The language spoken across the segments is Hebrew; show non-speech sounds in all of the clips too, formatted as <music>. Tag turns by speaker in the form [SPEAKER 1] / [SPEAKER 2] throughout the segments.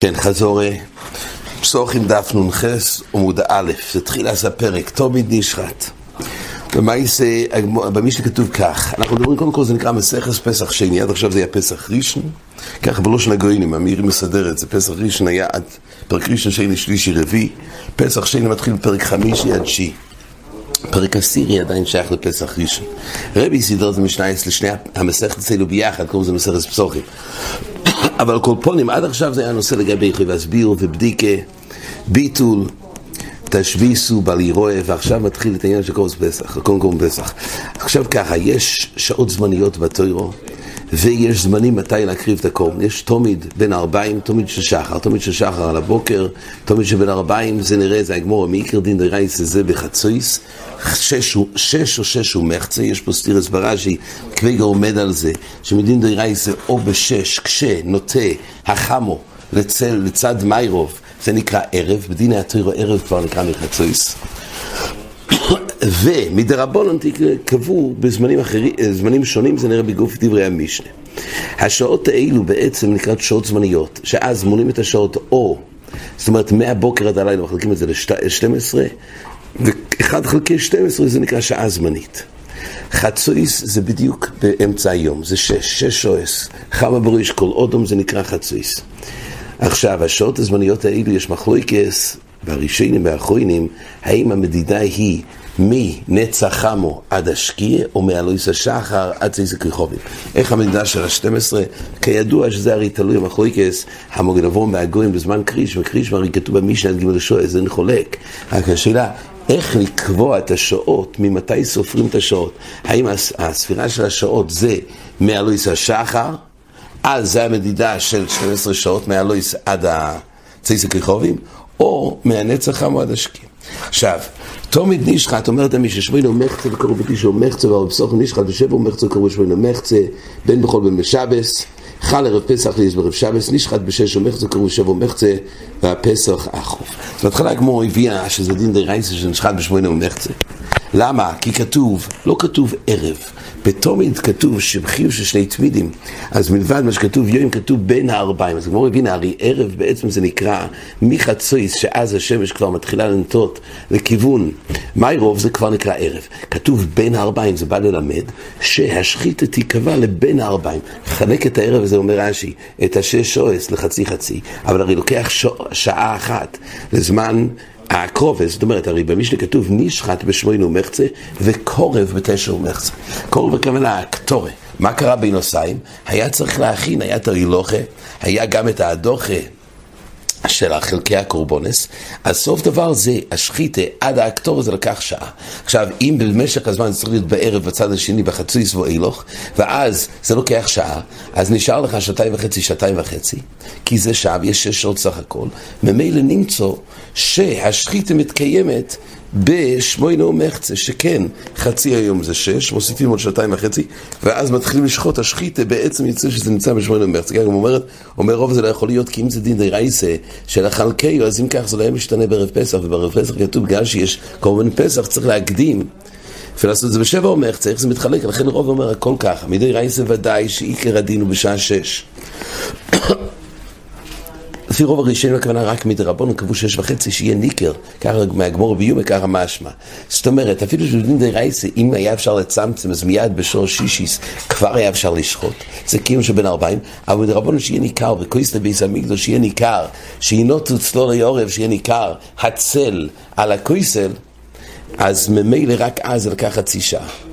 [SPEAKER 1] כן, חזורי, פסוחים דף נ"ח עמוד א', זה תחילת הפרק, תמיד נשחט. במאיס, במשנה כתוב כך, אנחנו מדברים קודם כל זה נקרא מסכס פסח שני, עד עכשיו זה היה פסח ראשון, ככה בלושן הגויינים, המירי מסדר את זה, פסח ראשון היה עד פרק ראשון שני שלישי רביעי, פסח שני מתחיל בפרק חמישי עד שיעי. פרק עשירי עדיין שייך לפסח ראשון. רבי סידר את המשנייס לשני המסכת אצלנו ביחד, קוראים לזה מסכת פסוחים. אבל כל פונים, עד עכשיו זה היה נושא לגבי חייב הסביר ובדיקה, ביטול, תשביסו, בל ירואה, ועכשיו מתחיל את העניין של קורס פסח, קוראים קוראים פסח. עכשיו ככה, יש שעות זמניות בתוירו, ויש זמנים מתי להקריב את הקורבן. יש תומיד בין ארבעים, תומיד של שחר, תומיד של שחר על הבוקר, תומיד שבין ארבעים, זה נראה, זה הגמור, מעיקר דין דרייס זה בחצויס, שש, שש או שש הוא מחצה, יש פה סטירס בראז'י, קוויגר עומד על זה, שמדין דרייס זה או בשש, כשנוטה החמו לצל, לצד מיירוב, זה נקרא ערב, בדיני הטרירו ערב כבר נקרא מחצויס. <coughs> ומדרבנון קבעו בזמנים אחרים, זמנים שונים, זה נראה בגוף דברי המשנה. השעות האלו בעצם נקראת שעות זמניות, שאז מונים את השעות או, זאת אומרת מהבוקר עד הלילה מחלקים את זה ל-12, ו-1 חלקי 12 זה נקרא שעה זמנית. חצויס זה בדיוק באמצע היום, זה 6, 6 שועס, חמה בריש כל אודום זה נקרא חצויס. עכשיו, השעות הזמניות האלו יש מחלוקס בראשונים והאחרונים, האם המדידה היא מנצח חמו עד השקיע, או מאלוהיס השחר עד צייס הכריכובים. איך המדידה של ה-12? כידוע שזה הרי תלוי המחלוקס, המוגנבון והגויים בזמן קריש, וקריש הרי כתוב במשנה ג' לשוע, זה נחולק. רק השאלה, איך לקבוע את השעות, ממתי סופרים את השעות? האם הספירה של השעות זה מאלוהיס השחר? אז זה המדידה של 12 שעות מאלוהיס עד הצייס הכריכובים, או מהנצח חמו עד השקיע. עכשיו, תומד נשחט, אומרת מי ששמיינו מחצה וקראו בתשעו מחצה ועל פסוח נשחט ושבו מחצה וקראו שמיינו מחצה בין בכל בין בשבס חל ערב פסח ליש ברב שבס נשחט בשש ומחצה קראו שבו מחצה והפסח אחוף. אז בהתחלה הגמור הביאה שזה דין די רייסה שנשחט בשמיינו מחצה למה? כי כתוב, לא כתוב ערב, בתומיד כתוב שבחיוב של שני תמידים, אז מלבד מה שכתוב יום כתוב בין הארבעים, אז הגמור הבינה, הרי ערב בעצם זה נקרא מחצויס, שאז השמש כבר מתחילה לנטות לכיוון מיירוב, זה כבר נקרא ערב. כתוב בין הארבעים, זה בא ללמד שהשחיתה תיקבע לבין הארבעים. חלק את הערב, זה אומר רש"י, את השש שועס לחצי חצי, אבל הרי לוקח שעה אחת לזמן הקרובה, זאת אומרת, הרי במשנה כתוב נשחט בשמונה ומחצה וקורב בתשע ומחצה. קורב הכוונה הקטורת. מה קרה בנוסיים? היה צריך להכין, היה את הרילוכה, היה גם את הדוחה של חלקי הקורבונס, אז סוף דבר זה, השחיתה עד האקטור זה לקח שעה. עכשיו, אם במשך הזמן צריך להיות בערב בצד השני בחצי סבו אילוך, ואז זה לוקח שעה, אז נשאר לך שעתיים וחצי, שעתיים וחצי, כי זה שעה ויש שש שעות סך הכל, ממילא נמצוא שהשחיתה מתקיימת בשמונה ומחצה, שכן חצי היום זה שש, מוסיפים עוד שעתיים וחצי, ואז מתחילים לשחוט השחיתה, בעצם יצא שזה נמצא בשמונה ומחצה. גם אומרת, אומר רוב זה לא יכול להיות, כי אם זה דין די רייסה של החלקיו, אז אם כך זה לא היה משתנה בערב פסח, ובערב פסח כתוב, בגלל שיש קורבן פסח, צריך להקדים. ולעשות את זה בשבע ומחצה, איך זה מתחלק? לכן רוב אומר הכל ככה, מדי רייסה ודאי שעיקר הדין הוא בשעה שש. לפי רוב הראשונים הכוונה רק מדרבון, קבעו שש וחצי שיהיה ניקר, ככה מהגמור ביומי, ככה משמע. זאת אומרת, אפילו שבדין די רייסה, אם היה אפשר לצמצם, אז מיד בשור שישיס כבר היה אפשר לשחוט. זה קיום שבין ארבעים, אבל מדרבון שיהיה ניכר, וכויסטה ביס המקדוש שיהיה ניכר, שינוטו צלול לעורב, שיהיה ניכר, הצל על הכויסל, אז ממילא רק אז לקח חצי שעה.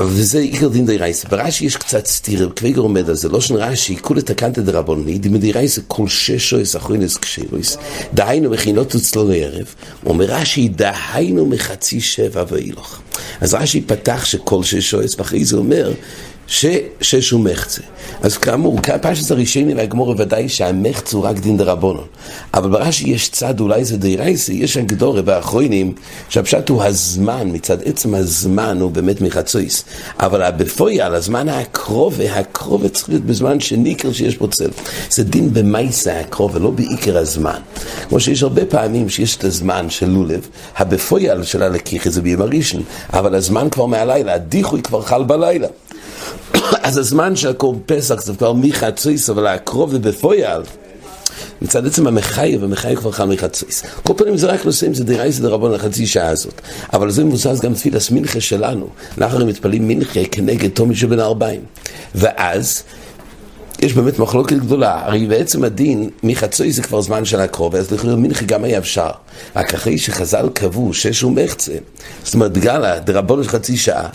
[SPEAKER 1] וזה עיקר דין די רייס. ברש"י יש קצת סתירה, קוויגר עומד על זה, לא של רש"י, כולי תקנתא דרבוני, די רייס כל ששויס אחרינס קשירויס, דהיינו מכינות אצלו לערב, אומר רש"י, דהיינו מחצי שבע ואילוך. אז רש"י פתח שכל ששויס, ואחרי זה אומר, ששש הוא מחצה. אז כאמור, פשט הראשני והגמור ודאי שהמחצה הוא רק דין דרבנון. אבל ברש"י יש צד, אולי זה די רייסי, יש אנגדורה באחרונים, שהפשט הוא הזמן, מצד עצם הזמן הוא באמת מחצויס. אבל בפויאל, הזמן הקרוב, הקרוב צריך להיות בזמן שניקר שיש בו צל. זה דין במייסה הקרוב, ולא בעיקר הזמן. כמו שיש הרבה פעמים שיש את הזמן של לולב, הבפויאל של הלקיחה זה ביום הראשון, אבל הזמן כבר מהלילה, הדיחוי כבר חל בלילה. אז הזמן של הקורב פסח זה כבר מחצויס, אבל הקרוב ובפויאל. מצד עצם המחייב, המחייב כבר חל מחצויס. כל פנים זה רק נושאים, זה דירה איזה דרבון לחצי שעה הזאת. אבל זה מבוסס גם תפילס מנחה שלנו. אנחנו הרי מתפללים מנחה כנגד תומי שבן הארבעים. ואז, יש באמת מחלוקת גדולה, הרי בעצם הדין מחצוי זה כבר זמן של הקרוב, אז לכאורה מנחה גם היה אפשר. רק אחרי שחז"ל קבעו שש ומחצה, זאת אומרת גלה, דרבון חצי שעה,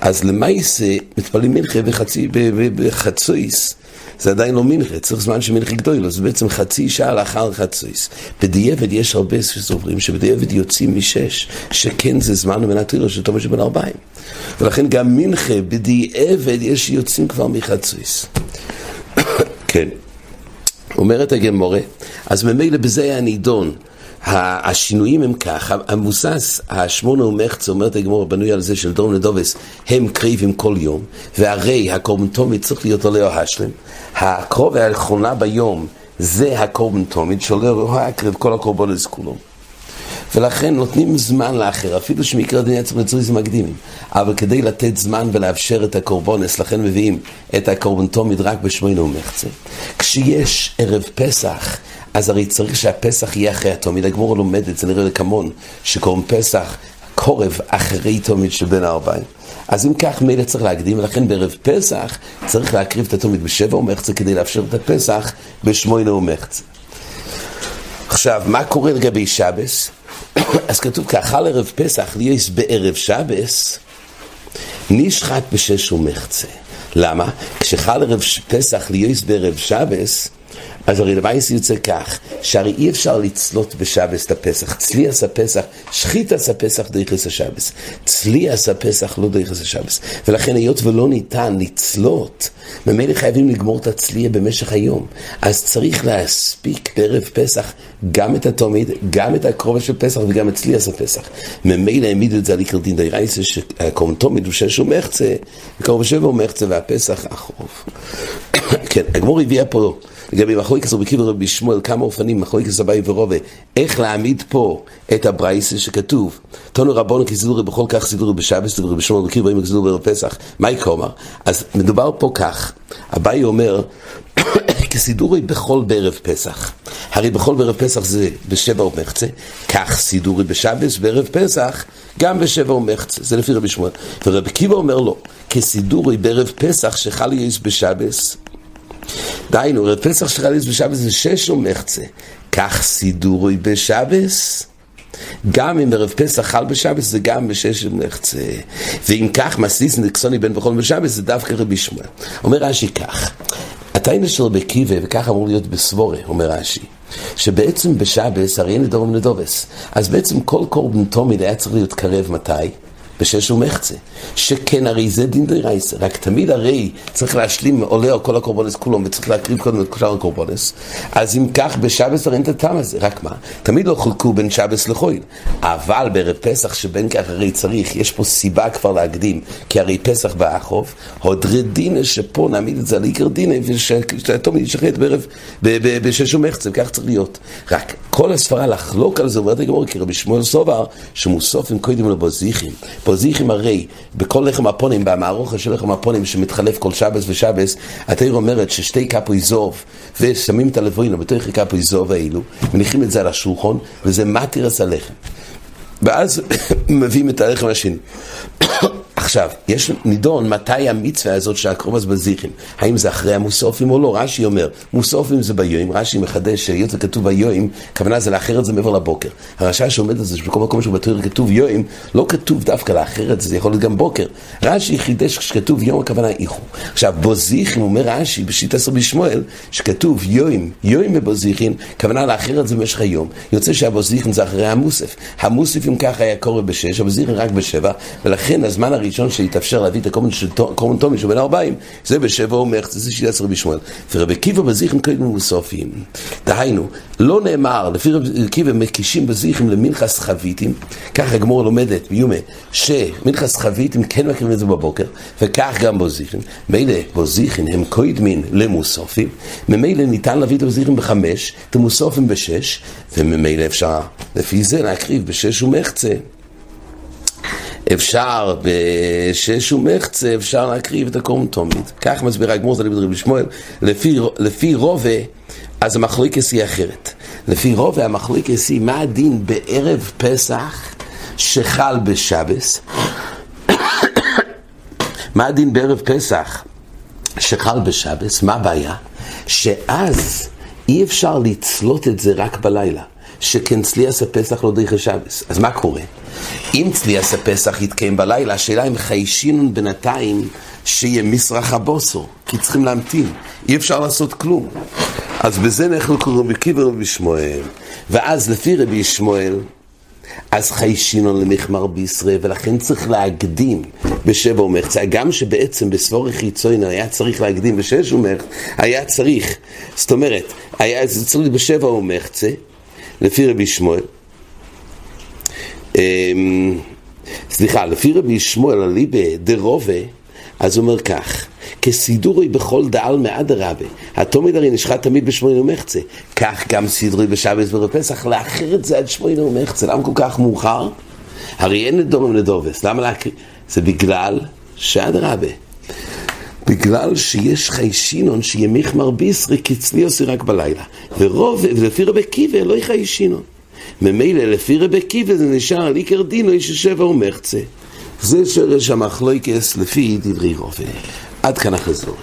[SPEAKER 1] אז למעשה מתפללים מנחה בחצי, בחצויס. זה עדיין לא מנחה, צריך זמן של מנחה גדול, זה בעצם חצי שעה לאחר חצויס. בדיעבד יש הרבה סוברים שבדיעבד יוצאים משש, שכן זה זמן למנת עירו של תומש בן ארבעים. ולכן גם מנחה בדיעבד יש יוצאים כבר מחצויס. <coughs> כן. אומרת הגמורה, אז ממילא בזה היה נידון. השינויים הם כך, המבוסס, השמונה ומחצה, אומרת הגמור, בנוי על זה של דרום לדובס, הם קריבים כל יום, והרי הקורבן תומית צריך להיות עולה או השלם. הקרוב האחרונה ביום זה הקורבן תומית, שעולה או הקרב כל הקורבנות כולו. ולכן נותנים זמן לאחר, אפילו שמקרה דין צריך לצריז מקדימים. אבל כדי לתת זמן ולאפשר את הקורבונס, לכן מביאים את הקורבן תומית רק בשמונה ומחצה. כשיש ערב פסח, אז הרי צריך שהפסח יהיה אחרי התומיד. הגמור לומדת, זה נראה לכמון, שקוראים פסח קורב אחרי תומיד של בין הארבעים. אז אם כך, מילא צריך להקדים, ולכן בערב פסח צריך להקריב את התומיד בשבע ומחצה כדי לאפשר את הפסח בשמונה ומחצה. עכשיו, מה קורה לגבי שבס? <coughs> אז כתוב כך, חל ערב פסח ליאס בערב שבס, נשחט בשש ומחצה. למה? כשחל ערב פסח ליאס בערב שבס, אז הרי למעשה יוצא כך, שהרי אי אפשר לצלות בשבס את הפסח. צלי עשה פסח, שחית עשה פסח דרך השבס. צלי עשה פסח לא דרך השבס. ולכן היות ולא ניתן לצלות, ממילא חייבים לגמור את הצליה במשך היום. אז צריך להספיק בערב פסח גם את התומיד, גם את הקרובה של פסח וגם את צלי עשה פסח. ממילא העמידו את זה על עיקר דין דיירייסה, שהקרוב תומיד הוא שש ומחצה, וקרוב שבע ומחצה והפסח אחרוב. <coughs> כן, הגמור הביאה פה לגבי מחלוקת כסו בקיבר רבי שמואל, כמה אופנים, מחלוקת סבאי ורובה, איך להעמיד פה את הברייסה שכתוב, תונו רבונו כסידורי בכל כך סידורי בשבס ורבי שמואל רבי כסידורי בפסח, מה יקרה אומר? אז מדובר פה כך, אביי אומר, <coughs> כסידורי בכל בערב פסח. הרי בכל בערב פסח זה בשבע ומחצה, כך סידורי בשבס בערב פסח, גם בשבע ומחצה, זה לפי רבי שמואל. ורבי קיבר אומר לו, כסידורי בערב פסח שחל יש בשבס, דהיינו, רב פסח שחליס בשבס זה שש ומחצה. כך סידורוי בשבס. גם אם ערב פסח חל בשבס זה גם בשש ומחצה. ואם כך מסיס נקסוני בן בכל בשבס זה דווקא רבי שמואל. אומר רש"י כך, התיינה של רבי קיבה, וכך אמור להיות בסבורה, אומר רש"י. שבעצם בשבס הרי אין לדורם לדובס. אז בעצם כל קורבן תומיד היה צריך להיות קרב מתי? בשש ומחצה. שכן הרי זה דין דרייסה, רק תמיד הרי צריך להשלים עולה על כל הקורבנס כולם, וצריך להקריב קודם את כל הקורבנס. אז אם כך, בשבס הרי אין את הטעם הזה, רק מה? תמיד לא חולקו בין שבס לחויל. אבל בערב פסח שבין כך הרי צריך, יש פה סיבה כבר להקדים, כי הרי פסח באחוב, עוד רדינה שפה נעמיד את זה על עיקר דינה, ושתמיד ישחט בערב, בשש ומחצה, וכך צריך להיות. רק כל הספרה לחלוק על זה, אומרת הגמור, כי רבי שמואל סובר, שמוסופים קודם לבוזיכים. בוזיכים הרי, בכל לחם הפונים, במערוכה של לחם הפונים שמתחלף כל שבס ושבס, התאיר אומרת ששתי כפוי זוב, ושמים את הלבוינו בתוך כפוי זוב האלו, מניחים את זה על השולחון, וזה מתירס הלחם. ואז <coughs> מביאים את הלחם השני. עכשיו, יש נידון מתי המצווה הזאת של הקרובס בזיכרים, האם זה אחרי המוסופים או לא? רש"י אומר, מוסופים זה ביום, רש"י מחדש שהיות זה כתוב ביום, הכוונה זה לאחר את זה מעבר לבוקר. הרש"י שעומד על זה שבכל מקום שהוא בתור כתוב יום, לא כתוב דווקא לאחר את זה, זה יכול להיות גם בוקר. רש"י חידש כשכתוב יום הכוונה איחו. עכשיו, בוזיכין, אומר רש"י בשיט עשר בשמואל, שכתוב יום, יום בבוזיכין, כוונה לאחר את זה במשך היום. יוצא שהבוזיכין זה אחרי המוסף. המוסף אם ככה היה קורה בשש, הראשון שהתאפשר להביא את הקורבן של קורבן תומי שהוא בן ארבעים, זה בשבע ומחצה, זה שיטת רבי שמואל. ורבי קיבא בזיכם קודם מוסופים. דהיינו, לא נאמר, לפי רבי קיבא מקישים בזיכם למנחס חביתים, ככה הגמור לומדת ביומה, שמנחס חביתים כן מקריבים את זה בבוקר, וכך גם בזיכם. מילא בזיכם הם קוידמין למוסופים, ממילא ניתן להביא את הבזיכם בחמש, את המוסופים בשש, וממילא אפשר לפי זה להקריב בשש ומחצה. אפשר בשש ומחצה, אפשר להקריב את הקורם תומית. כך מסבירה הגמור זלי בדרבי שמואל, לפי, לפי רובה, אז המחלוקס היא אחרת. לפי רובה המחלוקס היא מה הדין בערב פסח שחל בשבס. <coughs> מה הדין בערב פסח שחל בשבס? מה הבעיה? שאז אי אפשר לצלוט את זה רק בלילה. שכן צליאס הפסח לא דרך השבס. אז מה קורה? אם צליאס הפסח יתקיים בלילה, השאלה אם חיישינון בינתיים שיהיה מסרח הבוסו, כי צריכים להמתין, אי אפשר לעשות כלום. אז בזה אנחנו קוראים בקיבר רבי שמואל, ואז לפי רבי שמואל, אז חיישינון למחמר בישראל, ולכן צריך להקדים בשבע ומחצה, גם שבעצם בסבורי חיצוין היה צריך להקדים בשש ומחצה, היה צריך, זאת אומרת, היה צריך בשבע ומחצה, לפי רבי שמואל, סליחה, לפי רבי שמואל, אליבא דרובה, אז הוא אומר כך, כסידורי בכל דעל מאדרבה, התומד הרי נשחט תמיד בשמונה ומחצה, כך גם סידורי בשבס ובפסח, לאחר את זה עד שמונה ומחצה, למה כל כך מאוחר? הרי אין לדורם לדובס, למה להקריא? זה בגלל שאדרבה. בגלל שיש חיישינון שימיך מרביסרי קצני עושה רק בלילה. ורוב, ולפי רבי קיבה לא יחיישינון. ממילא לפי רבי קיבה זה נשאר על עיקר דינו איש שבע ומחצה. זה שרש המחלוקס לפי דברי רובה. עד כאן החזור.